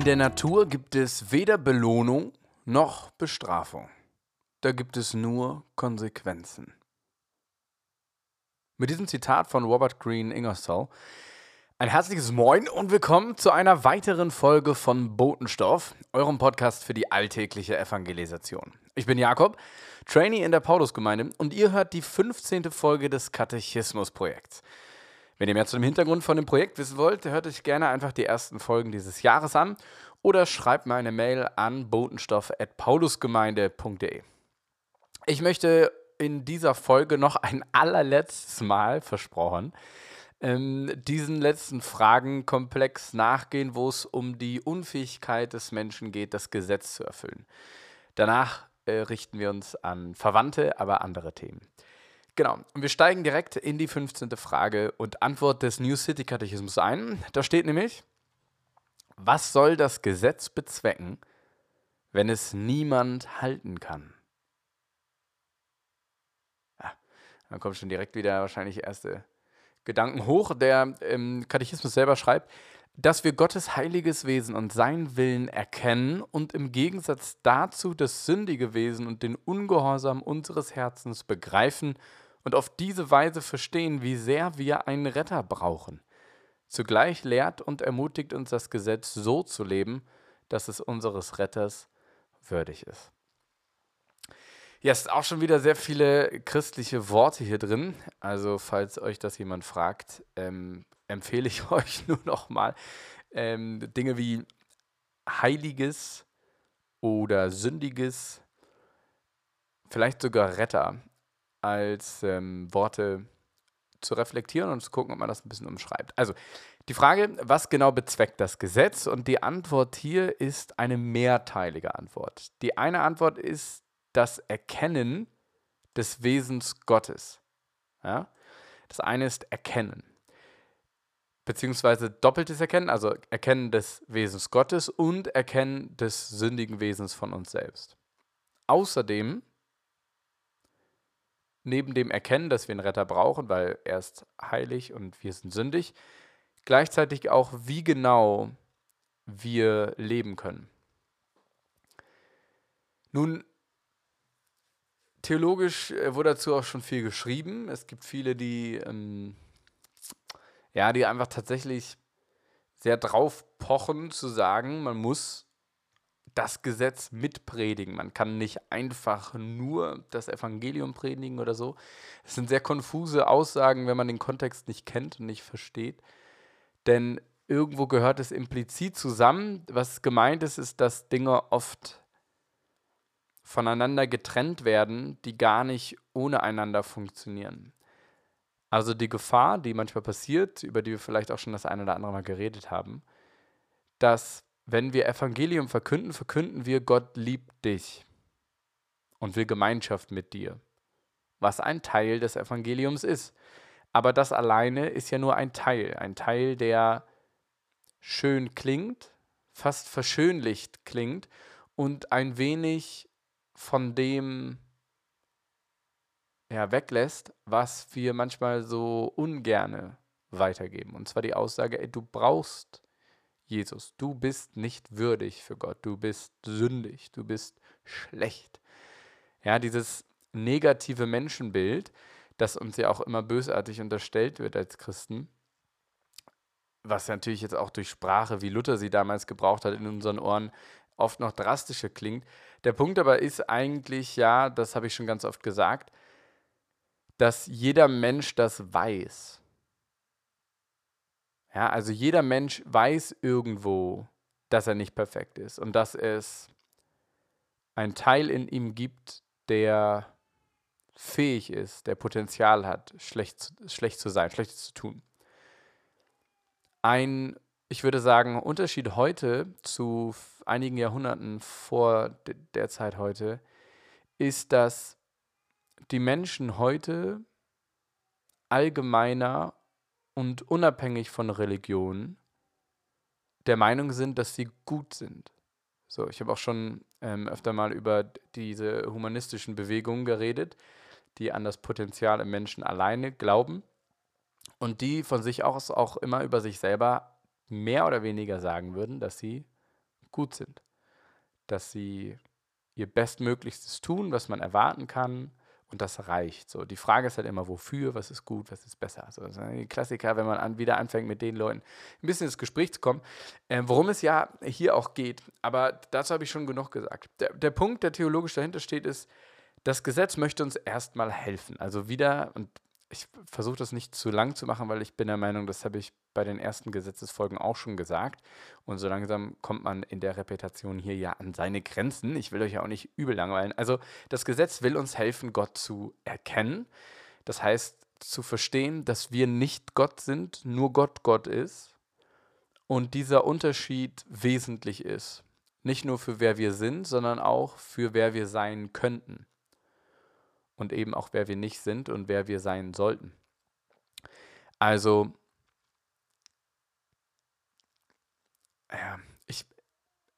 In der Natur gibt es weder Belohnung noch Bestrafung. Da gibt es nur Konsequenzen. Mit diesem Zitat von Robert Greene Ingersoll ein herzliches Moin und willkommen zu einer weiteren Folge von Botenstoff, eurem Podcast für die alltägliche Evangelisation. Ich bin Jakob, Trainee in der Paulusgemeinde und ihr hört die 15. Folge des Katechismus-Projekts. Wenn ihr mehr zu dem Hintergrund von dem Projekt wissen wollt, hört euch gerne einfach die ersten Folgen dieses Jahres an oder schreibt mir eine Mail an botenstoff.paulusgemeinde.de. Ich möchte in dieser Folge noch ein allerletztes Mal versprochen, ähm, diesen letzten Fragenkomplex nachgehen, wo es um die Unfähigkeit des Menschen geht, das Gesetz zu erfüllen. Danach äh, richten wir uns an verwandte, aber andere Themen. Genau, und wir steigen direkt in die 15. Frage und Antwort des New City Katechismus ein. Da steht nämlich, was soll das Gesetz bezwecken, wenn es niemand halten kann? Ja, dann kommen schon direkt wieder wahrscheinlich erste Gedanken hoch. Der ähm, Katechismus selber schreibt, dass wir Gottes heiliges Wesen und seinen Willen erkennen und im Gegensatz dazu das sündige Wesen und den Ungehorsam unseres Herzens begreifen und auf diese Weise verstehen, wie sehr wir einen Retter brauchen. Zugleich lehrt und ermutigt uns das Gesetz so zu leben, dass es unseres Retters würdig ist. Ja, es ist auch schon wieder sehr viele christliche Worte hier drin. Also, falls euch das jemand fragt, ähm, empfehle ich euch nur noch mal ähm, Dinge wie Heiliges oder Sündiges, vielleicht sogar Retter als ähm, Worte zu reflektieren und zu gucken, ob man das ein bisschen umschreibt. Also die Frage, was genau bezweckt das Gesetz? Und die Antwort hier ist eine mehrteilige Antwort. Die eine Antwort ist das Erkennen des Wesens Gottes. Ja? Das eine ist Erkennen, beziehungsweise doppeltes Erkennen, also Erkennen des Wesens Gottes und Erkennen des sündigen Wesens von uns selbst. Außerdem, neben dem Erkennen, dass wir einen Retter brauchen, weil er ist heilig und wir sind sündig, gleichzeitig auch, wie genau wir leben können. Nun theologisch äh, wurde dazu auch schon viel geschrieben. Es gibt viele, die, ähm, ja, die einfach tatsächlich sehr drauf pochen zu sagen, man muss das Gesetz mitpredigen. Man kann nicht einfach nur das Evangelium predigen oder so. Es sind sehr konfuse Aussagen, wenn man den Kontext nicht kennt und nicht versteht. Denn irgendwo gehört es implizit zusammen. Was gemeint ist, ist, dass Dinge oft voneinander getrennt werden, die gar nicht ohne einander funktionieren. Also die Gefahr, die manchmal passiert, über die wir vielleicht auch schon das eine oder andere Mal geredet haben, dass wenn wir Evangelium verkünden, verkünden wir, Gott liebt dich und will Gemeinschaft mit dir, was ein Teil des Evangeliums ist. Aber das alleine ist ja nur ein Teil, ein Teil, der schön klingt, fast verschönlicht klingt und ein wenig von dem ja, weglässt, was wir manchmal so ungerne weitergeben. Und zwar die Aussage, ey, du brauchst Jesus, du bist nicht würdig für Gott, du bist sündig, du bist schlecht. Ja, dieses negative Menschenbild, das uns ja auch immer bösartig unterstellt wird als Christen, was natürlich jetzt auch durch Sprache, wie Luther sie damals gebraucht hat, in unseren Ohren oft noch drastischer klingt. Der Punkt aber ist eigentlich, ja, das habe ich schon ganz oft gesagt, dass jeder Mensch das weiß. Ja, also jeder Mensch weiß irgendwo, dass er nicht perfekt ist und dass es einen Teil in ihm gibt, der fähig ist, der Potenzial hat, schlecht, schlecht zu sein, Schlechtes zu tun. Ein ich würde sagen, Unterschied heute zu einigen Jahrhunderten vor der Zeit heute ist, dass die Menschen heute allgemeiner und unabhängig von Religion der Meinung sind, dass sie gut sind. So, ich habe auch schon ähm, öfter mal über diese humanistischen Bewegungen geredet, die an das Potenzial im Menschen alleine glauben und die von sich aus auch immer über sich selber mehr oder weniger sagen würden, dass sie gut sind, dass sie ihr Bestmöglichstes tun, was man erwarten kann und das reicht. So, die Frage ist halt immer, wofür, was ist gut, was ist besser. Also, das ist Klassiker, wenn man an, wieder anfängt, mit den Leuten ein bisschen ins Gespräch zu kommen, äh, worum es ja hier auch geht. Aber dazu habe ich schon genug gesagt. Der, der Punkt, der theologisch dahinter steht, ist, das Gesetz möchte uns erstmal helfen. Also wieder, und ich versuche das nicht zu lang zu machen, weil ich bin der Meinung, das habe ich bei den ersten Gesetzesfolgen auch schon gesagt. Und so langsam kommt man in der Reputation hier ja an seine Grenzen. Ich will euch ja auch nicht übel langweilen. Also das Gesetz will uns helfen, Gott zu erkennen. Das heißt, zu verstehen, dass wir nicht Gott sind, nur Gott Gott ist. Und dieser Unterschied wesentlich ist. Nicht nur für wer wir sind, sondern auch für wer wir sein könnten und eben auch wer wir nicht sind und wer wir sein sollten. Also, ja, ich,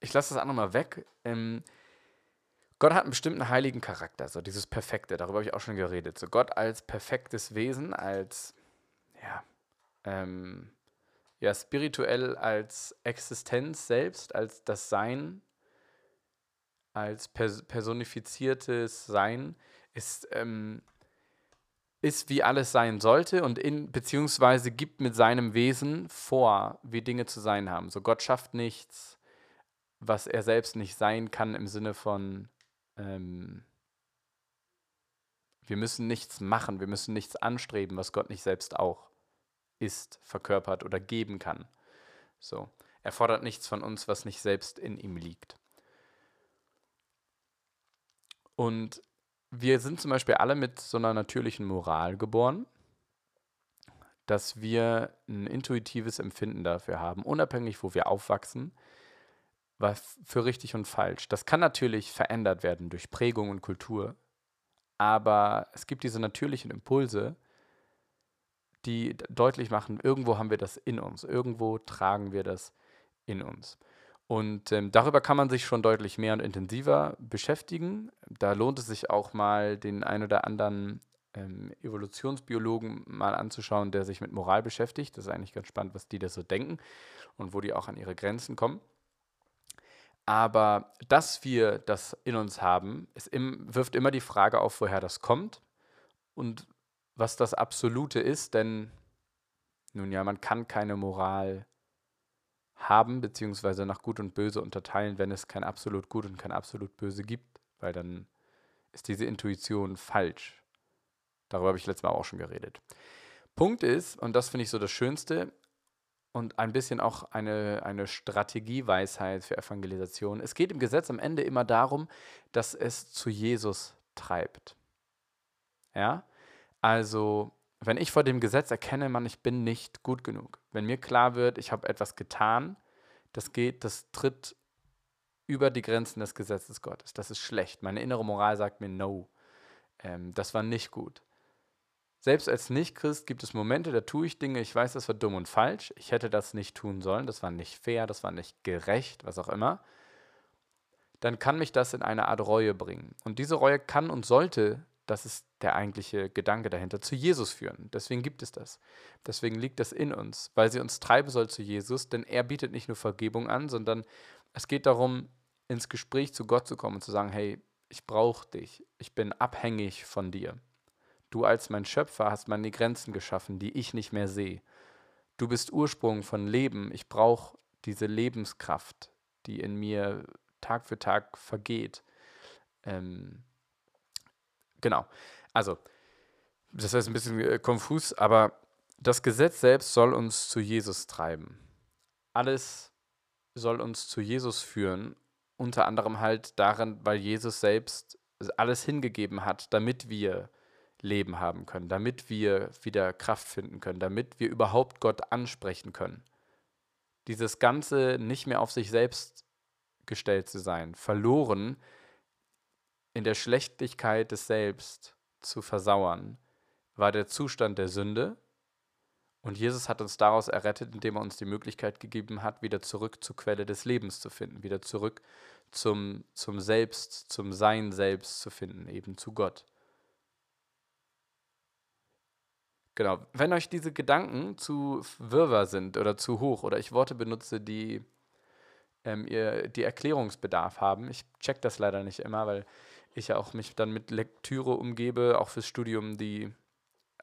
ich lasse das auch nochmal weg. Ähm, Gott hat einen bestimmten heiligen Charakter, so dieses Perfekte, darüber habe ich auch schon geredet. So Gott als perfektes Wesen, als, ja, ähm, ja, spirituell als Existenz selbst, als das Sein, als personifiziertes Sein, ist, ähm, ist, wie alles sein sollte und in, beziehungsweise gibt mit seinem Wesen vor, wie Dinge zu sein haben. So Gott schafft nichts, was er selbst nicht sein kann im Sinne von, ähm, wir müssen nichts machen, wir müssen nichts anstreben, was Gott nicht selbst auch ist, verkörpert oder geben kann. So. Er fordert nichts von uns, was nicht selbst in ihm liegt. Und wir sind zum Beispiel alle mit so einer natürlichen Moral geboren, dass wir ein intuitives Empfinden dafür haben, unabhängig, wo wir aufwachsen, was für richtig und falsch. Das kann natürlich verändert werden durch Prägung und Kultur, aber es gibt diese natürlichen Impulse, die deutlich machen, irgendwo haben wir das in uns, irgendwo tragen wir das in uns. Und ähm, darüber kann man sich schon deutlich mehr und intensiver beschäftigen. Da lohnt es sich auch mal, den ein oder anderen ähm, Evolutionsbiologen mal anzuschauen, der sich mit Moral beschäftigt. Das ist eigentlich ganz spannend, was die da so denken und wo die auch an ihre Grenzen kommen. Aber dass wir das in uns haben, im, wirft immer die Frage auf, woher das kommt und was das Absolute ist. Denn, nun ja, man kann keine Moral haben, beziehungsweise nach Gut und Böse unterteilen, wenn es kein absolut Gut und kein absolut Böse gibt, weil dann ist diese Intuition falsch. Darüber habe ich letztes Mal auch schon geredet. Punkt ist, und das finde ich so das Schönste und ein bisschen auch eine, eine Strategieweisheit für Evangelisation. Es geht im Gesetz am Ende immer darum, dass es zu Jesus treibt. Ja? Also wenn ich vor dem Gesetz erkenne, man, ich bin nicht gut genug, wenn mir klar wird, ich habe etwas getan, das geht, das tritt über die Grenzen des Gesetzes Gottes. Das ist schlecht. Meine innere Moral sagt mir no. Ähm, das war nicht gut. Selbst als Nicht-Christ gibt es Momente, da tue ich Dinge, ich weiß, das war dumm und falsch. Ich hätte das nicht tun sollen, das war nicht fair, das war nicht gerecht, was auch immer. Dann kann mich das in eine Art Reue bringen. Und diese Reue kann und sollte das ist der eigentliche Gedanke dahinter, zu Jesus führen. Deswegen gibt es das. Deswegen liegt das in uns, weil sie uns treiben soll zu Jesus, denn er bietet nicht nur Vergebung an, sondern es geht darum, ins Gespräch zu Gott zu kommen und zu sagen, hey, ich brauche dich, ich bin abhängig von dir. Du als mein Schöpfer hast meine Grenzen geschaffen, die ich nicht mehr sehe. Du bist Ursprung von Leben, ich brauche diese Lebenskraft, die in mir Tag für Tag vergeht. Ähm, Genau. Also, das ist ein bisschen äh, konfus, aber das Gesetz selbst soll uns zu Jesus treiben. Alles soll uns zu Jesus führen, unter anderem halt darin, weil Jesus selbst alles hingegeben hat, damit wir Leben haben können, damit wir wieder Kraft finden können, damit wir überhaupt Gott ansprechen können. Dieses Ganze nicht mehr auf sich selbst gestellt zu sein, verloren, in der Schlechtigkeit des Selbst zu versauern, war der Zustand der Sünde. Und Jesus hat uns daraus errettet, indem er uns die Möglichkeit gegeben hat, wieder zurück zur Quelle des Lebens zu finden, wieder zurück zum, zum Selbst, zum Sein selbst zu finden, eben zu Gott. Genau, wenn euch diese Gedanken zu wirrwarr sind oder zu hoch oder ich Worte benutze, die ähm, ihr, die Erklärungsbedarf haben. Ich check das leider nicht immer, weil ich ja auch mich dann mit Lektüre umgebe, auch fürs Studium, die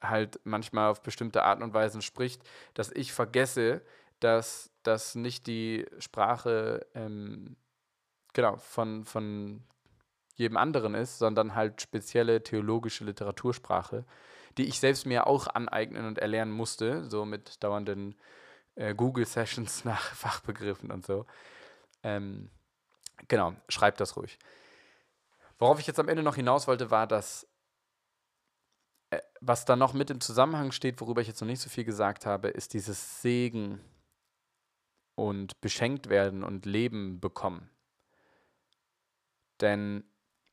halt manchmal auf bestimmte Arten und Weisen spricht, dass ich vergesse, dass das nicht die Sprache ähm, genau von, von jedem anderen ist, sondern halt spezielle theologische Literatursprache, die ich selbst mir auch aneignen und erlernen musste, so mit dauernden äh, Google-Sessions nach Fachbegriffen und so. Ähm, genau, schreibt das ruhig. Worauf ich jetzt am Ende noch hinaus wollte, war, dass äh, was da noch mit im Zusammenhang steht, worüber ich jetzt noch nicht so viel gesagt habe, ist dieses Segen und beschenkt werden und Leben bekommen. Denn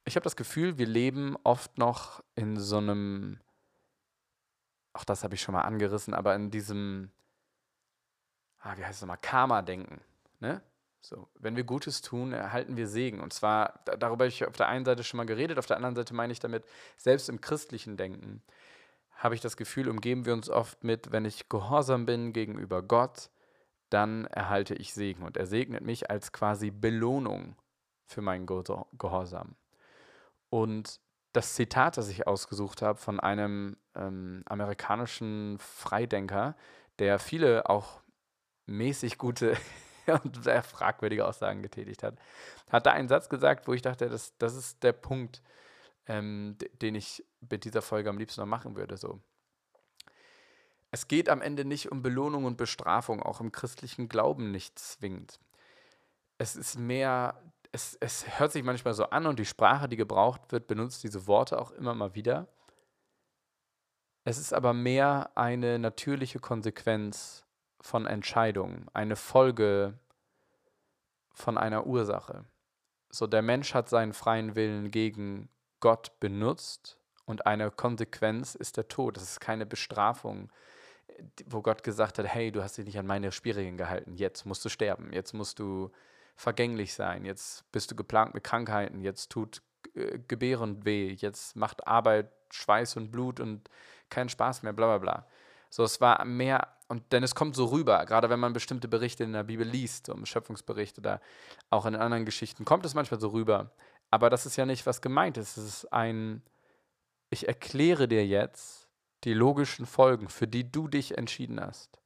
ich habe das Gefühl, wir leben oft noch in so einem, auch das habe ich schon mal angerissen, aber in diesem, ah, wie heißt es nochmal, Karma-Denken. Ne? So, wenn wir Gutes tun, erhalten wir Segen. Und zwar, darüber habe ich auf der einen Seite schon mal geredet, auf der anderen Seite meine ich damit, selbst im christlichen Denken habe ich das Gefühl, umgeben wir uns oft mit, wenn ich gehorsam bin gegenüber Gott, dann erhalte ich Segen. Und er segnet mich als quasi Belohnung für meinen Gehorsam. Und das Zitat, das ich ausgesucht habe von einem ähm, amerikanischen Freidenker, der viele auch mäßig gute und sehr fragwürdige Aussagen getätigt hat, hat da einen Satz gesagt, wo ich dachte, das, das ist der Punkt, ähm, den ich mit dieser Folge am liebsten noch machen würde. So. Es geht am Ende nicht um Belohnung und Bestrafung, auch im christlichen Glauben nicht zwingend. Es ist mehr, es, es hört sich manchmal so an und die Sprache, die gebraucht wird, benutzt diese Worte auch immer mal wieder. Es ist aber mehr eine natürliche Konsequenz von Entscheidungen, eine Folge von einer Ursache. So, der Mensch hat seinen freien Willen gegen Gott benutzt und eine Konsequenz ist der Tod. Das ist keine Bestrafung, wo Gott gesagt hat, hey, du hast dich nicht an meine Spielregeln gehalten, jetzt musst du sterben, jetzt musst du vergänglich sein, jetzt bist du geplant mit Krankheiten, jetzt tut äh, Gebären weh, jetzt macht Arbeit Schweiß und Blut und keinen Spaß mehr, bla bla bla. So, es war mehr, und denn es kommt so rüber, gerade wenn man bestimmte Berichte in der Bibel liest, so im Schöpfungsbericht oder auch in anderen Geschichten, kommt es manchmal so rüber. Aber das ist ja nicht, was gemeint ist. Es ist ein, ich erkläre dir jetzt die logischen Folgen, für die du dich entschieden hast.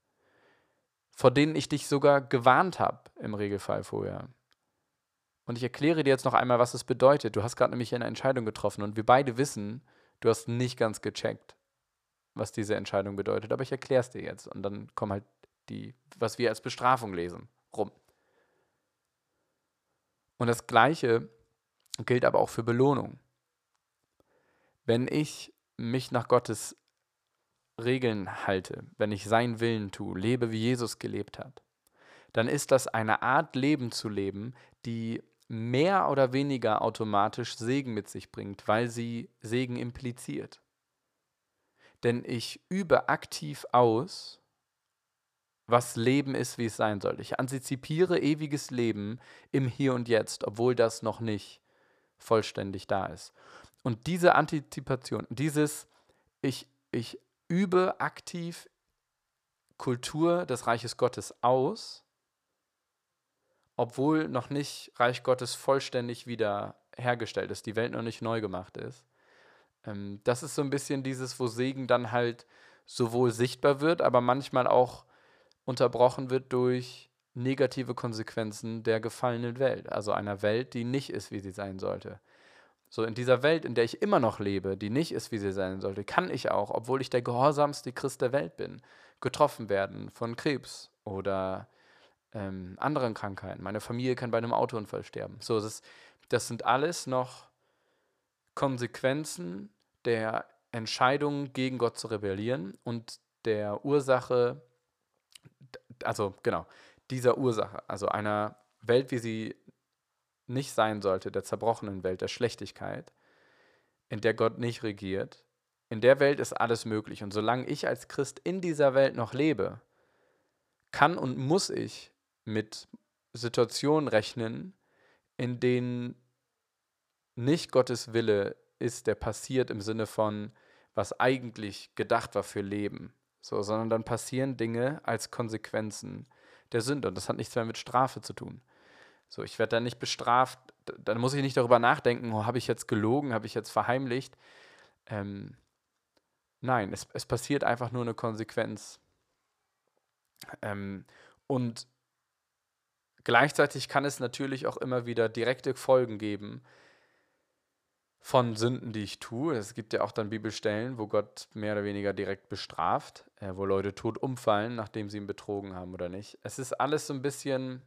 Vor denen ich dich sogar gewarnt habe, im Regelfall vorher. Und ich erkläre dir jetzt noch einmal, was es bedeutet. Du hast gerade nämlich eine Entscheidung getroffen und wir beide wissen, du hast nicht ganz gecheckt was diese Entscheidung bedeutet, aber ich erkläre es dir jetzt und dann kommen halt die, was wir als Bestrafung lesen, rum. Und das Gleiche gilt aber auch für Belohnung. Wenn ich mich nach Gottes Regeln halte, wenn ich seinen Willen tue, lebe, wie Jesus gelebt hat, dann ist das eine Art Leben zu leben, die mehr oder weniger automatisch Segen mit sich bringt, weil sie Segen impliziert denn ich übe aktiv aus, was Leben ist, wie es sein soll. Ich antizipiere ewiges Leben im Hier und Jetzt, obwohl das noch nicht vollständig da ist. Und diese Antizipation, dieses, ich, ich übe aktiv Kultur des Reiches Gottes aus, obwohl noch nicht Reich Gottes vollständig wieder hergestellt ist, die Welt noch nicht neu gemacht ist. Ähm, das ist so ein bisschen dieses, wo Segen dann halt sowohl sichtbar wird, aber manchmal auch unterbrochen wird durch negative Konsequenzen der gefallenen Welt, also einer Welt, die nicht ist, wie sie sein sollte. So in dieser Welt, in der ich immer noch lebe, die nicht ist, wie sie sein sollte, kann ich auch, obwohl ich der gehorsamste Christ der Welt bin, getroffen werden von Krebs oder ähm, anderen Krankheiten. Meine Familie kann bei einem Autounfall sterben. So, das, das sind alles noch Konsequenzen der Entscheidung, gegen Gott zu rebellieren und der Ursache, also genau, dieser Ursache, also einer Welt, wie sie nicht sein sollte, der zerbrochenen Welt, der Schlechtigkeit, in der Gott nicht regiert. In der Welt ist alles möglich. Und solange ich als Christ in dieser Welt noch lebe, kann und muss ich mit Situationen rechnen, in denen nicht Gottes Wille ist, der passiert im Sinne von, was eigentlich gedacht war für Leben. So, sondern dann passieren Dinge als Konsequenzen der Sünde. Und das hat nichts mehr mit Strafe zu tun. So, ich werde dann nicht bestraft, dann muss ich nicht darüber nachdenken, oh, habe ich jetzt gelogen, habe ich jetzt verheimlicht. Ähm, nein, es, es passiert einfach nur eine Konsequenz. Ähm, und gleichzeitig kann es natürlich auch immer wieder direkte Folgen geben von Sünden, die ich tue. Es gibt ja auch dann Bibelstellen, wo Gott mehr oder weniger direkt bestraft, äh, wo Leute tot umfallen, nachdem sie ihn betrogen haben oder nicht. Es ist alles so ein bisschen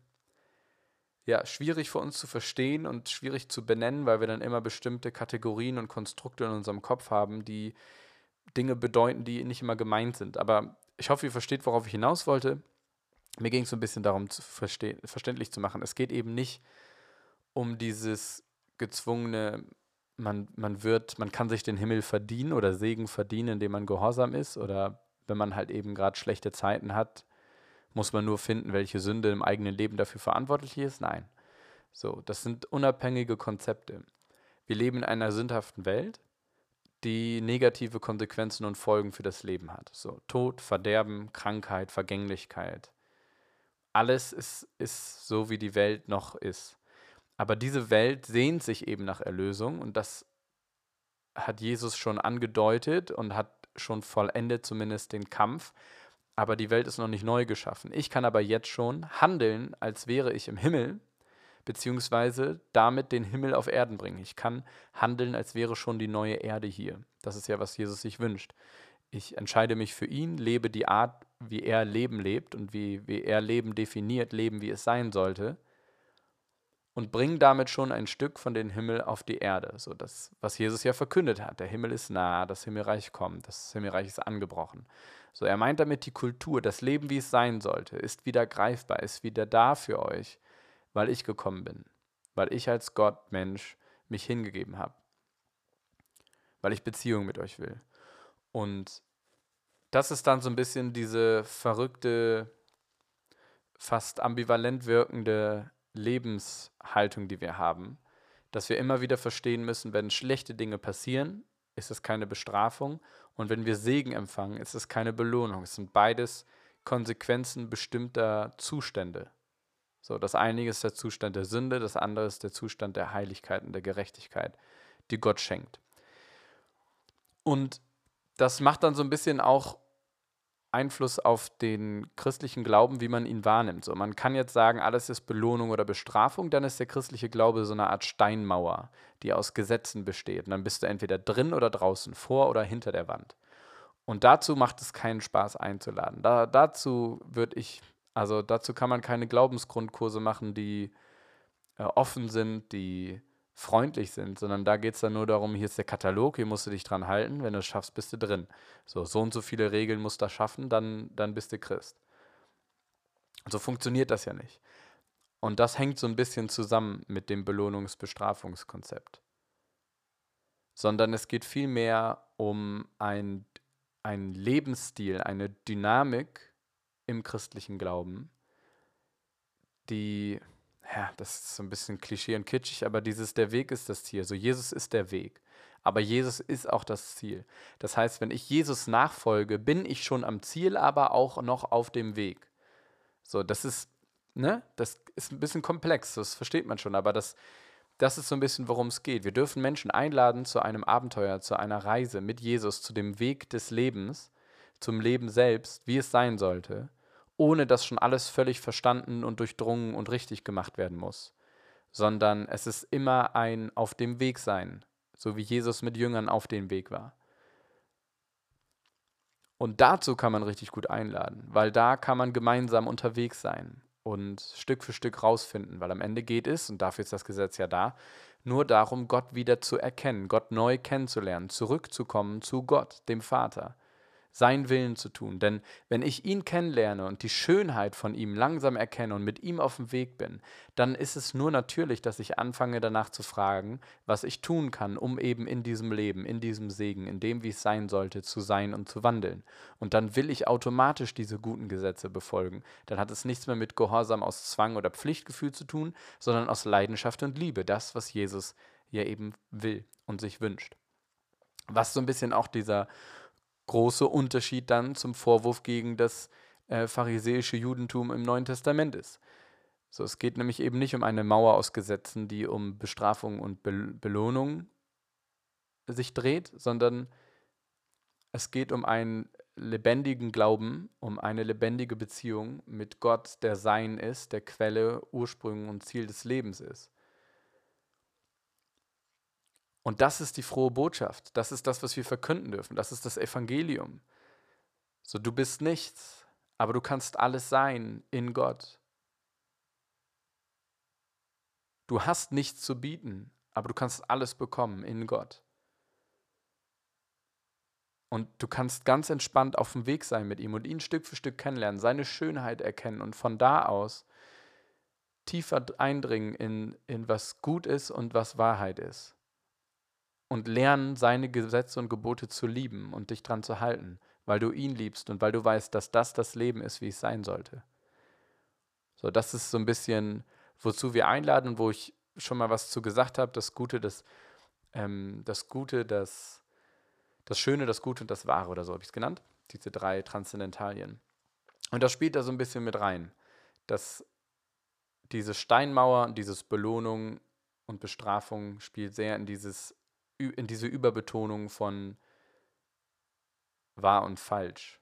ja, schwierig für uns zu verstehen und schwierig zu benennen, weil wir dann immer bestimmte Kategorien und Konstrukte in unserem Kopf haben, die Dinge bedeuten, die nicht immer gemeint sind. Aber ich hoffe, ihr versteht, worauf ich hinaus wollte. Mir ging es so ein bisschen darum, zu verständlich zu machen. Es geht eben nicht um dieses gezwungene, man, man wird, man kann sich den Himmel verdienen oder Segen verdienen, indem man gehorsam ist oder wenn man halt eben gerade schlechte Zeiten hat, muss man nur finden, welche Sünde im eigenen Leben dafür verantwortlich ist? Nein. So, das sind unabhängige Konzepte. Wir leben in einer sündhaften Welt, die negative Konsequenzen und Folgen für das Leben hat. So, Tod, Verderben, Krankheit, Vergänglichkeit. Alles ist, ist so, wie die Welt noch ist. Aber diese Welt sehnt sich eben nach Erlösung und das hat Jesus schon angedeutet und hat schon vollendet zumindest den Kampf aber die Welt ist noch nicht neu geschaffen. Ich kann aber jetzt schon handeln, als wäre ich im Himmel, beziehungsweise damit den Himmel auf Erden bringen. Ich kann handeln, als wäre schon die neue Erde hier. Das ist ja, was Jesus sich wünscht. Ich entscheide mich für ihn, lebe die Art, wie er Leben lebt und wie, wie er Leben definiert, Leben, wie es sein sollte, und bringe damit schon ein Stück von dem Himmel auf die Erde. So das, was Jesus ja verkündet hat. Der Himmel ist nah, das Himmelreich kommt, das Himmelreich ist angebrochen. So, er meint damit die Kultur, das Leben, wie es sein sollte, ist wieder greifbar, ist wieder da für euch, weil ich gekommen bin, weil ich als Gott, Mensch, mich hingegeben habe, weil ich Beziehung mit euch will. Und das ist dann so ein bisschen diese verrückte, fast ambivalent wirkende Lebenshaltung, die wir haben, dass wir immer wieder verstehen müssen, wenn schlechte Dinge passieren, ist es keine Bestrafung und wenn wir Segen empfangen, ist es keine Belohnung. Es sind beides Konsequenzen bestimmter Zustände. So, das eine ist der Zustand der Sünde, das andere ist der Zustand der Heiligkeit und der Gerechtigkeit, die Gott schenkt. Und das macht dann so ein bisschen auch Einfluss auf den christlichen Glauben, wie man ihn wahrnimmt. So, man kann jetzt sagen, alles ist Belohnung oder Bestrafung, dann ist der christliche Glaube so eine Art Steinmauer, die aus Gesetzen besteht. Und dann bist du entweder drin oder draußen, vor oder hinter der Wand. Und dazu macht es keinen Spaß einzuladen. Da, dazu würde ich, also dazu kann man keine Glaubensgrundkurse machen, die äh, offen sind, die freundlich sind, sondern da geht es dann nur darum, hier ist der Katalog, hier musst du dich dran halten, wenn du es schaffst, bist du drin. So, so und so viele Regeln musst du schaffen, dann, dann bist du Christ. So funktioniert das ja nicht. Und das hängt so ein bisschen zusammen mit dem Belohnungs-Bestrafungskonzept. Sondern es geht vielmehr um ein, ein Lebensstil, eine Dynamik im christlichen Glauben, die ja, das ist so ein bisschen klischee und kitschig, aber dieses, der Weg ist das Ziel. So, Jesus ist der Weg. Aber Jesus ist auch das Ziel. Das heißt, wenn ich Jesus nachfolge, bin ich schon am Ziel, aber auch noch auf dem Weg. So, das ist, ne, das ist ein bisschen komplex, das versteht man schon, aber das, das ist so ein bisschen, worum es geht. Wir dürfen Menschen einladen zu einem Abenteuer, zu einer Reise mit Jesus, zu dem Weg des Lebens, zum Leben selbst, wie es sein sollte ohne dass schon alles völlig verstanden und durchdrungen und richtig gemacht werden muss, sondern es ist immer ein auf dem Weg sein, so wie Jesus mit Jüngern auf dem Weg war. Und dazu kann man richtig gut einladen, weil da kann man gemeinsam unterwegs sein und Stück für Stück rausfinden, weil am Ende geht es, und dafür ist das Gesetz ja da, nur darum, Gott wieder zu erkennen, Gott neu kennenzulernen, zurückzukommen zu Gott, dem Vater sein Willen zu tun. Denn wenn ich ihn kennenlerne und die Schönheit von ihm langsam erkenne und mit ihm auf dem Weg bin, dann ist es nur natürlich, dass ich anfange danach zu fragen, was ich tun kann, um eben in diesem Leben, in diesem Segen, in dem, wie es sein sollte, zu sein und zu wandeln. Und dann will ich automatisch diese guten Gesetze befolgen. Dann hat es nichts mehr mit Gehorsam aus Zwang oder Pflichtgefühl zu tun, sondern aus Leidenschaft und Liebe. Das, was Jesus ja eben will und sich wünscht. Was so ein bisschen auch dieser große Unterschied dann zum Vorwurf gegen das äh, pharisäische Judentum im Neuen Testament ist. So, es geht nämlich eben nicht um eine Mauer aus Gesetzen, die um Bestrafung und Be Belohnung sich dreht, sondern es geht um einen lebendigen Glauben, um eine lebendige Beziehung mit Gott, der Sein ist, der Quelle, Ursprung und Ziel des Lebens ist. Und das ist die frohe Botschaft. Das ist das, was wir verkünden dürfen. Das ist das Evangelium. So, du bist nichts, aber du kannst alles sein in Gott. Du hast nichts zu bieten, aber du kannst alles bekommen in Gott. Und du kannst ganz entspannt auf dem Weg sein mit ihm und ihn Stück für Stück kennenlernen, seine Schönheit erkennen und von da aus tiefer eindringen in, in was gut ist und was Wahrheit ist. Und lernen, seine Gesetze und Gebote zu lieben und dich dran zu halten, weil du ihn liebst und weil du weißt, dass das das Leben ist, wie es sein sollte. So, das ist so ein bisschen, wozu wir einladen, wo ich schon mal was zu gesagt habe, das Gute, das, ähm, das Gute, das das Schöne, das Gute und das Wahre oder so habe ich es genannt. Diese drei Transzendentalien. Und das spielt da so ein bisschen mit rein. Dass diese Steinmauer, dieses Belohnung und Bestrafung spielt sehr in, dieses, in diese Überbetonung von wahr und falsch.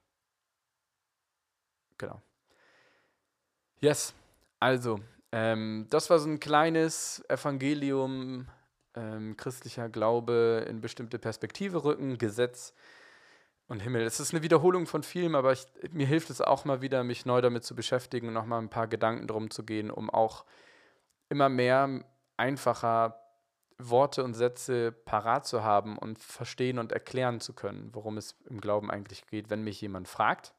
Genau. Yes, also, ähm, das war so ein kleines Evangelium ähm, christlicher Glaube in bestimmte Perspektive rücken, Gesetz und Himmel. Es ist eine Wiederholung von vielem, aber ich, mir hilft es auch mal wieder, mich neu damit zu beschäftigen und nochmal ein paar Gedanken drum zu gehen, um auch immer mehr einfacher Worte und Sätze parat zu haben und verstehen und erklären zu können, worum es im Glauben eigentlich geht, wenn mich jemand fragt.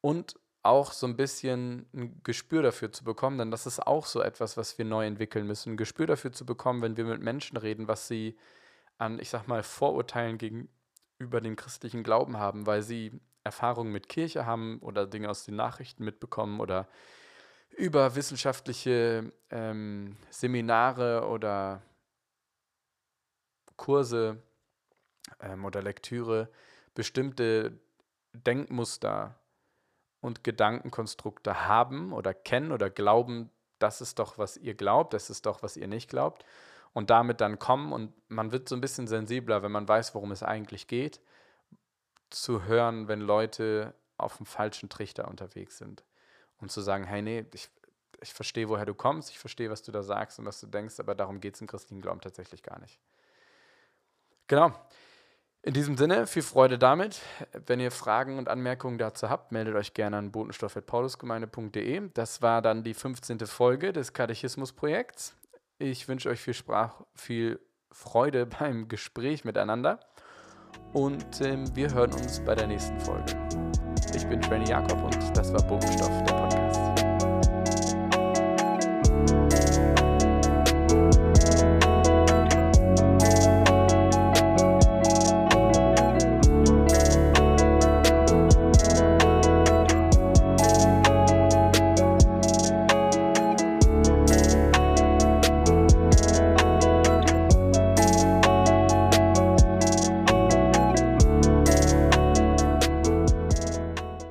Und auch so ein bisschen ein Gespür dafür zu bekommen, denn das ist auch so etwas, was wir neu entwickeln müssen. Ein Gespür dafür zu bekommen, wenn wir mit Menschen reden, was sie an, ich sag mal, Vorurteilen gegenüber dem christlichen Glauben haben, weil sie Erfahrungen mit Kirche haben oder Dinge aus den Nachrichten mitbekommen oder über wissenschaftliche ähm, Seminare oder Kurse ähm, oder Lektüre bestimmte Denkmuster und Gedankenkonstrukte haben oder kennen oder glauben, das ist doch, was ihr glaubt, das ist doch, was ihr nicht glaubt. Und damit dann kommen und man wird so ein bisschen sensibler, wenn man weiß, worum es eigentlich geht, zu hören, wenn Leute auf dem falschen Trichter unterwegs sind. Und zu sagen, hey, nee, ich, ich verstehe, woher du kommst, ich verstehe, was du da sagst und was du denkst, aber darum geht es im christlichen Glauben tatsächlich gar nicht. Genau. In diesem Sinne, viel Freude damit. Wenn ihr Fragen und Anmerkungen dazu habt, meldet euch gerne an botenstoff.paulusgemeinde.de. Das war dann die 15. Folge des Katechismusprojekts. Ich wünsche euch viel, Sprach, viel Freude beim Gespräch miteinander und ähm, wir hören uns bei der nächsten Folge. Ich bin Trainee Jakob und das war Botenstoff, der Podcast.